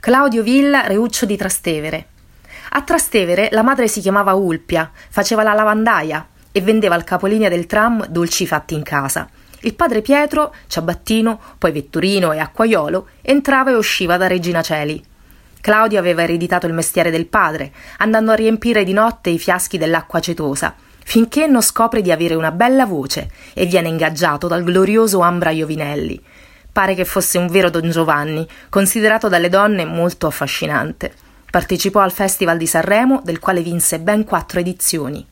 Claudio Villa, Reuccio di Trastevere. A Trastevere la madre si chiamava Ulpia, faceva la lavandaia e vendeva al capolinea del tram dolci fatti in casa. Il padre Pietro, ciabattino, poi vetturino e acquaiolo, entrava e usciva da Regina Celi. Claudio aveva ereditato il mestiere del padre, andando a riempire di notte i fiaschi dell'acqua acetosa, finché non scopre di avere una bella voce e viene ingaggiato dal glorioso Ambra Iovinelli. Pare che fosse un vero Don Giovanni, considerato dalle donne molto affascinante. Partecipò al Festival di Sanremo, del quale vinse ben quattro edizioni.